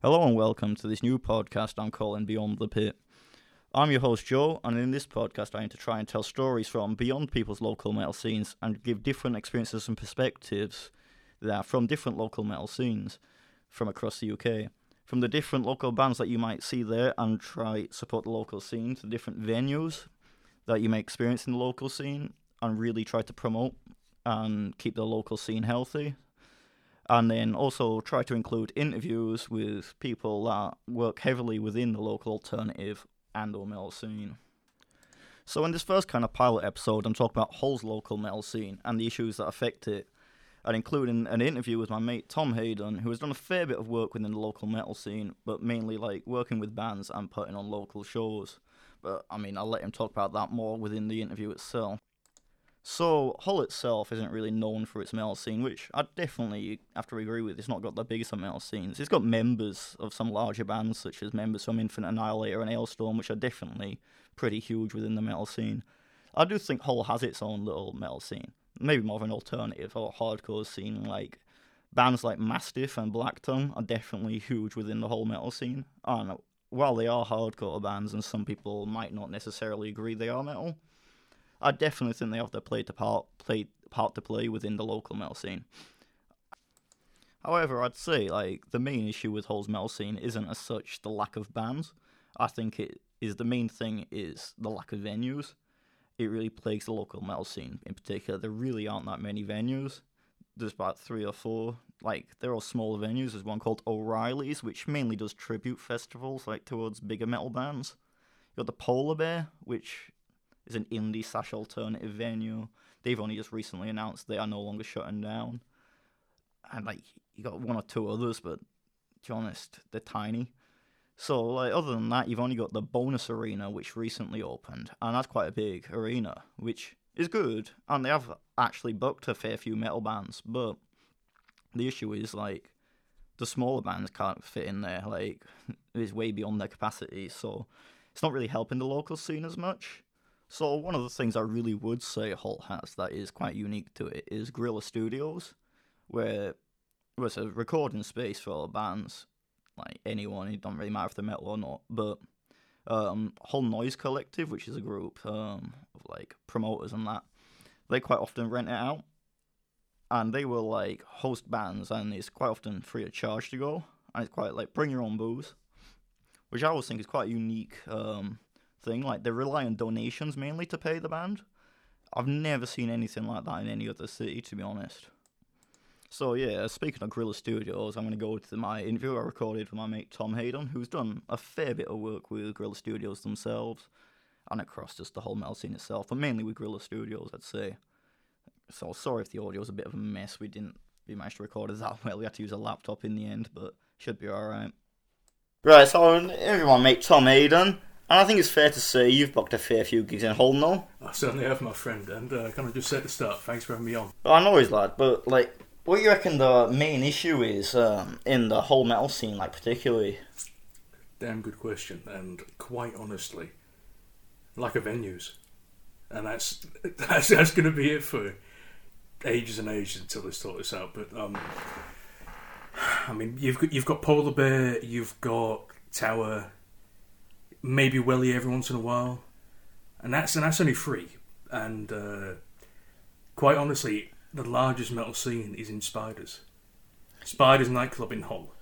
Hello and welcome to this new podcast I'm calling Beyond the Pit. I'm your host Joe, and in this podcast I aim to try and tell stories from beyond people's local metal scenes and give different experiences and perspectives that are from different local metal scenes from across the UK. From the different local bands that you might see there and try support the local scene to different venues that you may experience in the local scene and really try to promote and keep the local scene healthy and then also try to include interviews with people that work heavily within the local alternative and or metal scene. So in this first kind of pilot episode, I'm talking about Hull's local metal scene and the issues that affect it, and including an interview with my mate Tom Hayden, who has done a fair bit of work within the local metal scene, but mainly like working with bands and putting on local shows. But I mean, I'll let him talk about that more within the interview itself. So Hull itself isn't really known for its metal scene, which I definitely have to agree with. It's not got the biggest of metal scenes. It's got members of some larger bands, such as members from Infinite Annihilator and Alestorm, which are definitely pretty huge within the metal scene. I do think Hull has its own little metal scene, maybe more of an alternative or hardcore scene. Like bands like Mastiff and Black Tongue are definitely huge within the whole metal scene. And while they are hardcore bands, and some people might not necessarily agree they are metal I definitely think they have their play to part play part to play within the local metal scene. However, I'd say like the main issue with Hull's metal scene isn't as such the lack of bands. I think it is the main thing is the lack of venues. It really plagues the local metal scene in particular. There really aren't that many venues. There's about three or four. Like they're all smaller venues. There's one called O'Reilly's, which mainly does tribute festivals, like towards bigger metal bands. You got the Polar Bear, which is an indie slash alternative venue. They've only just recently announced they are no longer shutting down. And like you got one or two others, but to be honest, they're tiny. So like other than that, you've only got the bonus arena which recently opened, and that's quite a big arena, which is good. And they have actually booked a fair few metal bands, but the issue is like the smaller bands can't fit in there. Like it's way beyond their capacity, so it's not really helping the local scene as much. So one of the things I really would say Hull has that is quite unique to it is Guerrilla Studios, where well, it's a recording space for bands, like anyone. It don't really matter if they're metal or not. But um, Hull Noise Collective, which is a group um, of like promoters and that, they quite often rent it out, and they will like host bands, and it's quite often free of charge to go, and it's quite like bring your own booze, which I always think is quite unique. Um, thing. Like they rely on donations mainly to pay the band. I've never seen anything like that in any other city, to be honest. So yeah, speaking of Guerrilla Studios, I'm going to go to my interview I recorded with my mate Tom Hayden, who's done a fair bit of work with Guerrilla Studios themselves, and across just the whole metal scene itself, but mainly with Guerrilla Studios, I'd say. So sorry if the audio was a bit of a mess. We didn't we managed to record it that well. We had to use a laptop in the end, but should be alright. Right, so everyone, mate Tom Hayden. And I think it's fair to say you've booked a fair few gigs in Hull now. I certainly have, my friend, and uh, can I just say at the start, thanks for having me on. Well, I know he's lad, but like, what do you reckon the main issue is um, in the whole metal scene, like particularly? Damn good question, and quite honestly, lack of venues, and that's that's, that's going to be it for ages and ages until they sort this out. But um, I mean, you've got you've got Polar Bear, you've got Tower, maybe Welly every once in a while, and that's and that's only free. And uh, quite honestly, the largest metal scene is in Spiders. Spiders nightclub in Hull.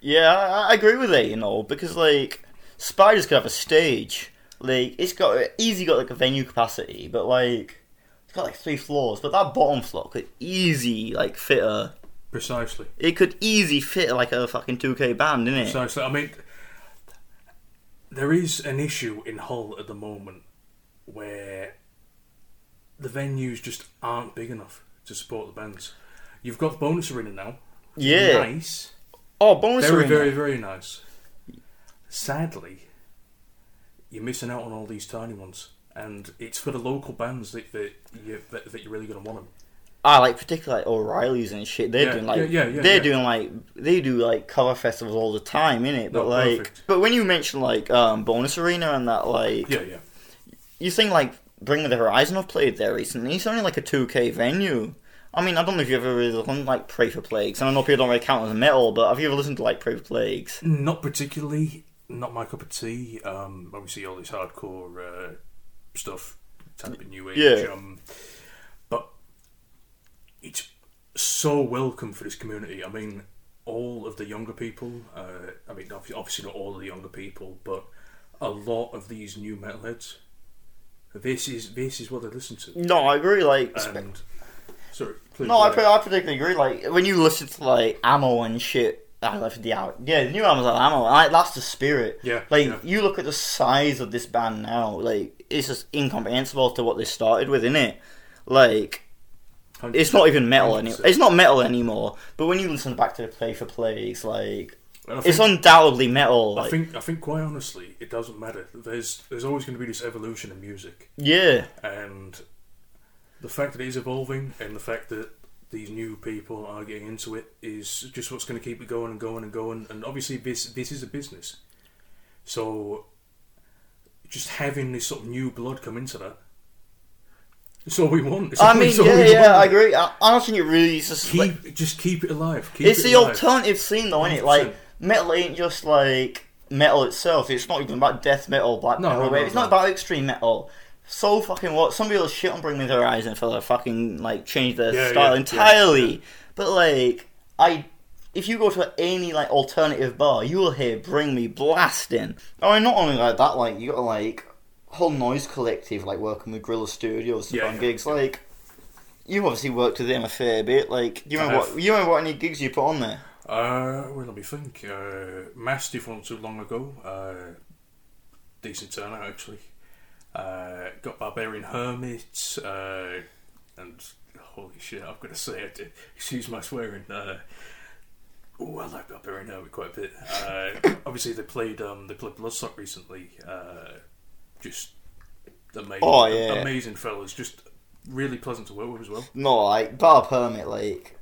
Yeah, I, I agree with that. You know, because like Spiders could have a stage. Like it's got easy got like a venue capacity, but like it's got like three floors. But that bottom floor could easy like fit a Precisely. It could easy fit like a fucking two K band, innit? Precisely. I mean, there is an issue in Hull at the moment where the venues just aren't big enough to support the bands. You've got the bonus arena now. Yeah. Nice. Oh, bonus Very, arena. very, very nice. Sadly, you're missing out on all these tiny ones, and it's for the local bands that that, you, that, that you're really going to want them. Ah, like particularly like O'Reilly's and shit. They're Yeah, doing like yeah, yeah, they're doing like they do like cover festivals all the time, innit? But No, like, perfect. but when you mention like um bonus arena and that, like, Yeah, yeah. you think like Bring the Horizon have played there recently. It's only like a two k venue, I mean, I don't know if you've ever really listened like Pray for Plagues, and I know people don't really count as metal, but have you ever listened to like Pray for Plagues? Not particularly. Not my cup of tea. Um, obviously, all this hardcore uh, stuff, kind of new age. Yeah. Um, but it's so welcome for this community. I mean, all of the younger people. Uh, I mean, obviously not all of the younger people, but a lot of these new metalheads. This is this is what they listen to. No, I agree. Like, And sorry, please. no, I, I particularly agree. Like, when you listen to like amo and shit, I left the out. Yeah, the new album's like amo. Like, that's the spirit. yeah, Like, yeah. you look at the size of this band now. Like, it's just incomprehensible to what they started with, isn't it? Like, it's not even metal anymore. It's not metal anymore. But when you listen back to the Pray for Plagues, like, I it's undoubtedly metal. I think I think quite honestly, it doesn't matter. There's there's always going to be this evolution in music, yeah. and the fact that it is evolving, and the fact that these new people are getting into it is just what's going to keep it going and going and going. And obviously, this this is a business, so just having this sort of new blood come into that. It's all we want. It's I mean, yeah, yeah, want. I agree. I, I don't think it really is just like, Keep just keep it alive. Keep it's it the alive. alternative scene though, isn't it? Like metal ain't just like metal itself. It's not even about death metal, black No, metal. no, no, it's no. not about extreme metal. So fucking what? Some people shit on Bring Me the Horizon for the fucking like change their Yeah, style yeah, entirely. But like, I if you go to any like alternative bar, you will hear Bring Me blasting. I mean, not only like that, like you got like Hull Noise Collective like working with Guerrilla Studios to Yeah, yeah, gigs like. You obviously worked with them a fair bit. Like, do you remember what? You remember what any gigs you put on there? Uh, well, let me think. Uh, Mastiff not too long ago. Uh, decent turnout actually. Uh, got Barbarian Hermit, uh, and holy shit, I've got to say it. Excuse my swearing. Uh, oh, I like Barbarian Hermit quite a bit. Uh, obviously, they played um, they played Bloodstock recently. Uh, just amazing, Oh, yeah. amazing fellas. Just really pleasant to work with as well. No, like Bar Permit, like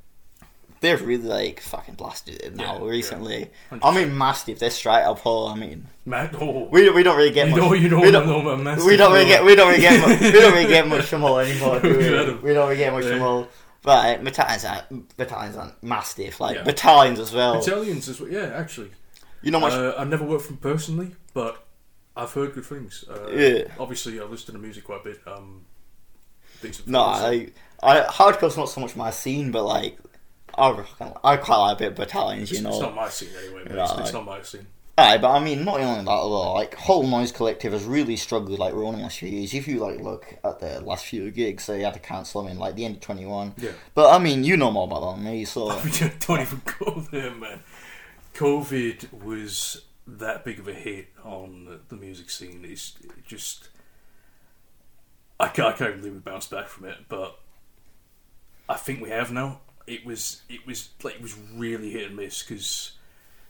they've really like fucking blasted it now Yeah, recently. yeah. I mean, massive. they're straight up Hull. I mean, Man, oh, we we don't really get much. you know we don't, know we don't really get we don't really get much, we don't really get much from Hull anymore. Do we? we don't really get much from Yeah. Hull. But battalions, aren't- battalions, aren't Mastiff, like Yeah. battalions as well. Battalions as well. Yeah, actually. you know much. Uh, I've never worked for them personally, but I've heard good things. Uh, Yeah. Obviously, I listen to music quite a bit. Um, no. I, I hardcore's not so much my scene, but like. I, I quite like a bit of battalions, it's, you know. it's not my scene anyway. But it's, Right. it's not my scene. Aye, but I mean, not only that, though, like, Hull Noise Collective has really struggled, like, we're on the last few years. If you, like, look at the last few gigs, they had to cancel them in, like, the end of 21. Yeah. But, I mean, you know more about that than me, so... Don't even go there, man. COVID was that big of a hit on the, music scene. It's it just. I can't, I can't believe we bounced back from it, but I think we have now. It was it was like it was really hit and miss because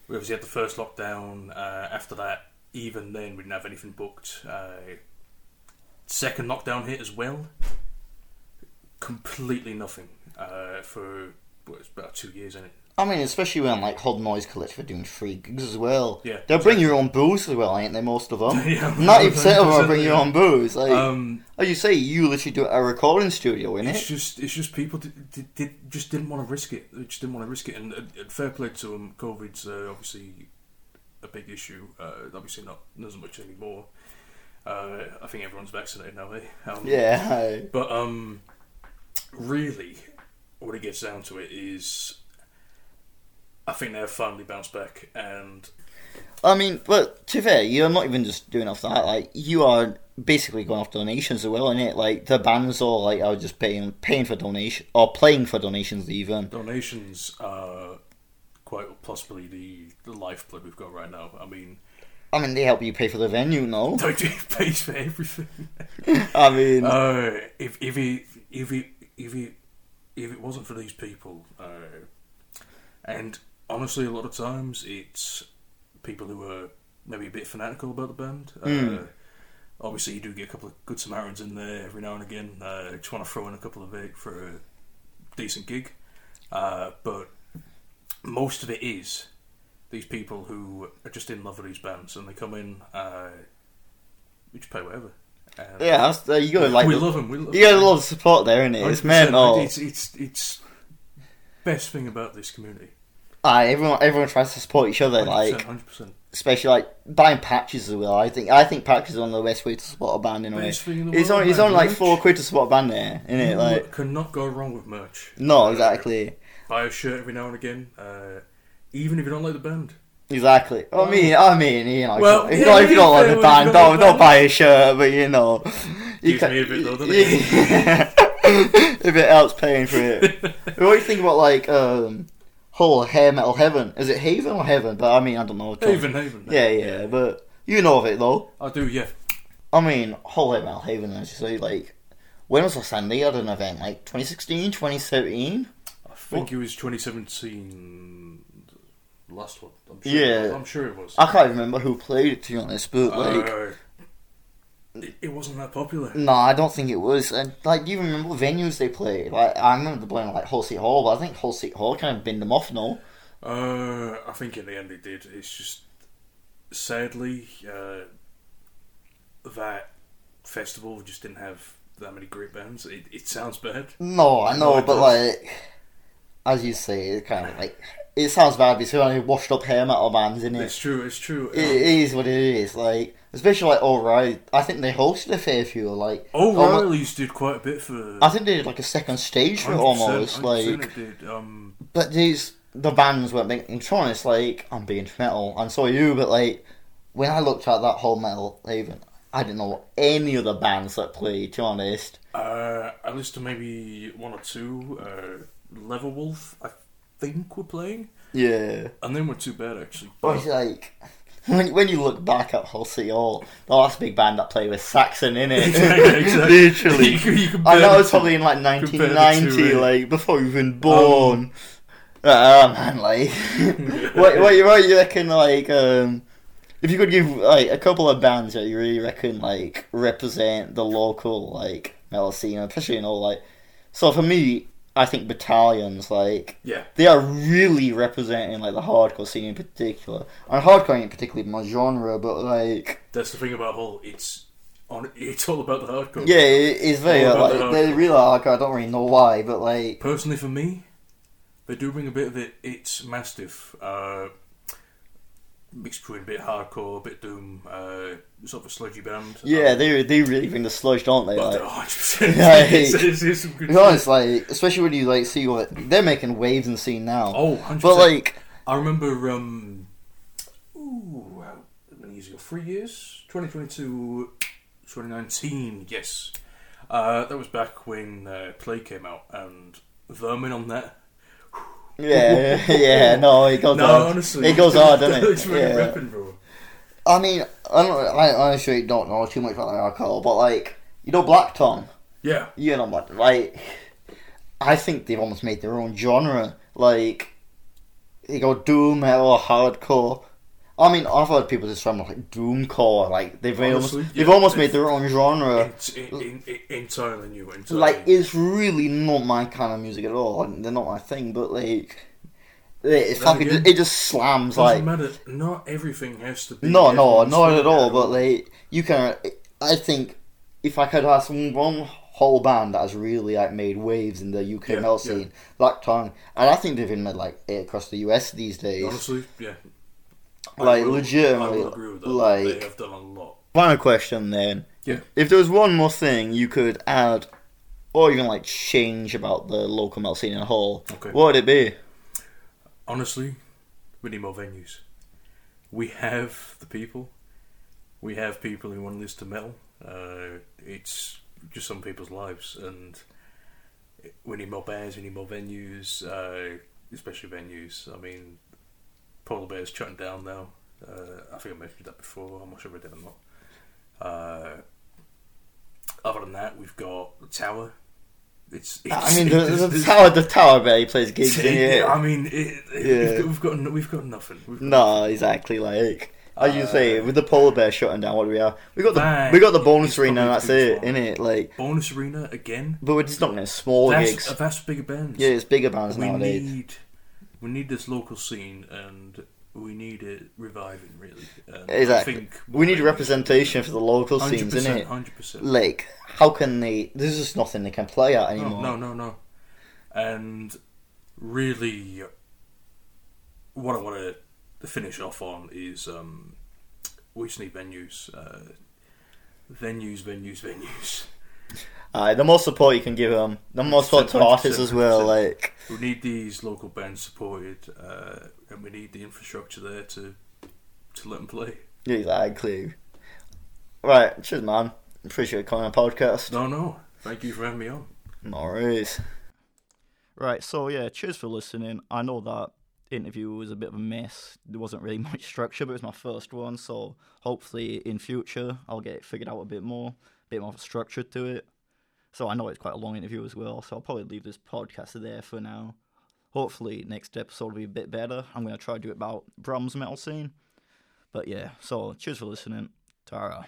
we obviously had the first lockdown. Uh, after that, even then we didn't have anything booked. Uh, second lockdown hit as well. Completely nothing uh, for what, it's about two years, isn't it? I mean, especially when, like, Hull Noise Collective are doing free gigs as well. Yeah. They'll bring your own booze as well, ain't they, most of them? Yeah, 90% of them will bring your own booze. Like, Um, as you say, you literally do it at a recording studio, in it's just it's just people did, did, did, just didn't want to risk it. They just didn't want to risk it, and, and fair play to them. COVID's uh, obviously a big issue. Uh, obviously not as much anymore. Uh, I think everyone's vaccinated now, eh? Um, Yeah. But um, really, gets down to it is, I think they've finally bounced back, and I mean, but to be fair, you're not even just doing off that. Like, you are basically going off donations as well, it Like, the bands all like are just paying paying for donation or playing for donations even. donations are quite possibly the, the lifeblood we've got right now. I mean, I mean, they help you pay for the venue, no? don't do pays for everything. I mean, Uh, if if it if it if it if it wasn't for these people, uh, and honestly, a lot of times it's people who are maybe a bit fanatical about the band. Mm. Uh, obviously, you do get a couple of good Samaritans in there every now and again. Uh, just want to throw in a couple of it for a decent gig, uh, but most of it is these people who are just in love with these bands and they come in, uh, we just pay whatever. And Yeah, that's, uh, you gotta like. we the- love him. We love you got a lot of support there, innit? It's 100%, mental. It's it's it's best thing about this community. Aye, everyone everyone tries to support each other, like hundred percent. especially like buying patches as well. I think I think patches are one of the best way to support a band in a way. Best thing in the It's world, only it's man. only like four quid to support a band there, innit? You Like cannot go wrong with merch. no, Uh, exactly, Buy a shirt every now and again, uh, even if you don't like the band. Exactly. I mean, I mean, you know, Well, if, yeah, not, if you don't like the band, don't don't buy a shirt. But you know, you Gives me a bit though, doesn't Yeah. if it helps paying for it. what do you think about like um, whole hair metal heaven? Is it Haven or Heaven? But I mean, I don't know. Haven, Haven. Yeah, yeah, but you know of it though. I do. Yeah. I mean, whole head metal haven, as you say, like, when was the last time they had an event? Like 2016, 2017? I think it was 2017. The Last one. I'm sure. Yeah. I'm sure it was. I can't remember who played it, to be honest, but, like, Uh, it, it wasn't that popular. no, I don't think it was. And, like, do you remember what venues they played? Like, I remember the playing, like, Hull City Hall, but I think Hull City Hall kind of binned them off, no? Uh, I think in the end it did. It's just sadly uh, that festival just didn't have that many great bands. It, it sounds bad. No, I know, No, but, does. like, as you say, it kind of, like, it sounds bad because only washed up hair metal bands, innit? It's true. It's true. It is what it is, like, especially, like, O'Reilly. I think they hosted a fair few, like, O'Reilly's did quite a bit for. I think they did like a second stage for almost. Like, did. Um, but these the bands weren't big. And to be honest, like I'm being metal, and so are you. But like when I looked at that whole metal even, I didn't know any of the bands that played. To be honest, uh, I listened to maybe one or two. Uh, Level Wolf, I think, were playing, yeah. and then weren't too bad actually. But it's like when when you look back at Hull City Hall, the last big band that played was Saxon in it. Exactly, exactly. Literally. You can- you can And that was probably in like Compare the two, 1990, eh? like before you were even born. Ah man, like what, what, you- what you reckon? Like, um, if you could give like a couple of bands that you really reckon like represent the local like metal scene, especially you all like. So for me, I think battalions like Yeah. they are really representing like the hardcore scene in particular, and hardcore ain't particularly my genre, but like That's the thing about Hull. It's on. It's all about the hardcore. yeah, it, it's very like the they hardcore. really like I don't really know why, but like Personally, for me, they do bring a bit of it. It's Mastiff. Uh, mixed between a bit hardcore, a bit doom, uh, sort of a sludgy band. yeah, they they really bring the sludge, don't they? well, Like, 100%. Yeah, it's, it's, it's some good honest, like especially when you like see what they're making waves in the scene now. Oh, 100%. but like I remember, um, ooh, how many years ago? Three years? 2022, 2019, yes. Uh, that was back when uh, Play came out, and Vermin on that. Yeah, yeah, no, it goes no, hard. honestly. it goes hard, doesn't it's it? really Yeah. ripping, bro. I mean, I don't. I honestly don't know too much about the alcohol, but like you know, Black Tongue. Yeah. You know what? Like, I think they've almost made their own genre. Like, you go doom metal, hardcore. I mean, I've heard people describe them like doomcore. Like they've Honestly, almost, yeah, they've almost they've- made their own genre. It's in, in, entirely new. Entirely Like new. it's really not my kind of music at all. They're not my thing, but like, it fucking again, it just slams like. matter. Not everything has to be. No, no, not at all. But like, you can. I think if I could have some one whole band that has really like made waves in the UK Yeah, metal yeah. scene, Black Tongue, and I think they've even made like across the US these days. honestly, yeah. Like, will- legitimately, I will agree with that. like- they have done a lot. Final question then. Yeah. If there was one more thing you could add, or even like change about the local metal scene in a whole, Okay. what would it be? Honestly, we need more venues. We have the people. We have people who want to listen to metal. Uh, it's just some people's lives, and we need more bands. We need more venues, uh, especially venues. I mean, Polar Bear's shutting down now. Uh, I think I mentioned that before. I'm not sure if I did or not. Uh, other than that, we've got the Tower. It's, I mean, the, it's- the it's- tower, the tower barely plays gigs in it. I mean, it, Yeah. we've, got, we've got we've got nothing. We've got No, exactly. Like as you say, Uh, with the polar bear shutting down, what do we have? We got the we got the bonus arena, and that's it, small. in it. Like, bonus arena again. but we're just not getting small That's gigs. that's bigger bands. Yeah, it's bigger bands we nowadays. need we need this local scene, and we need it reviving, really. Um, Exactly. I think We need representation for the local scenes, percent, it? hundred percent. Like, how can they? There's just nothing they can play at anymore. No, no, no, no. And really, what I want to finish off on is um, we just need venues, uh, venues, venues, venues. Aye, the more support you can give them, the more support to artists as well. Like, We need these local bands supported, uh, and we need the infrastructure there to to let them play. Yeah, exactly. Right, cheers, man. Appreciate coming on podcast. No, no. Thank you for having me on. No worries. Right, so yeah, cheers for listening. I know that interview was a bit of a mess. There wasn't really much structure, but it was my first one, so hopefully in future I'll get it figured out a bit more, a bit more structure to it. So I know it's quite a long interview as well, so I'll probably leave this podcast there for now. Hopefully next episode will be a bit better. I'm gonna try to do it about Brahms metal scene. But yeah, so cheers for listening. Tara.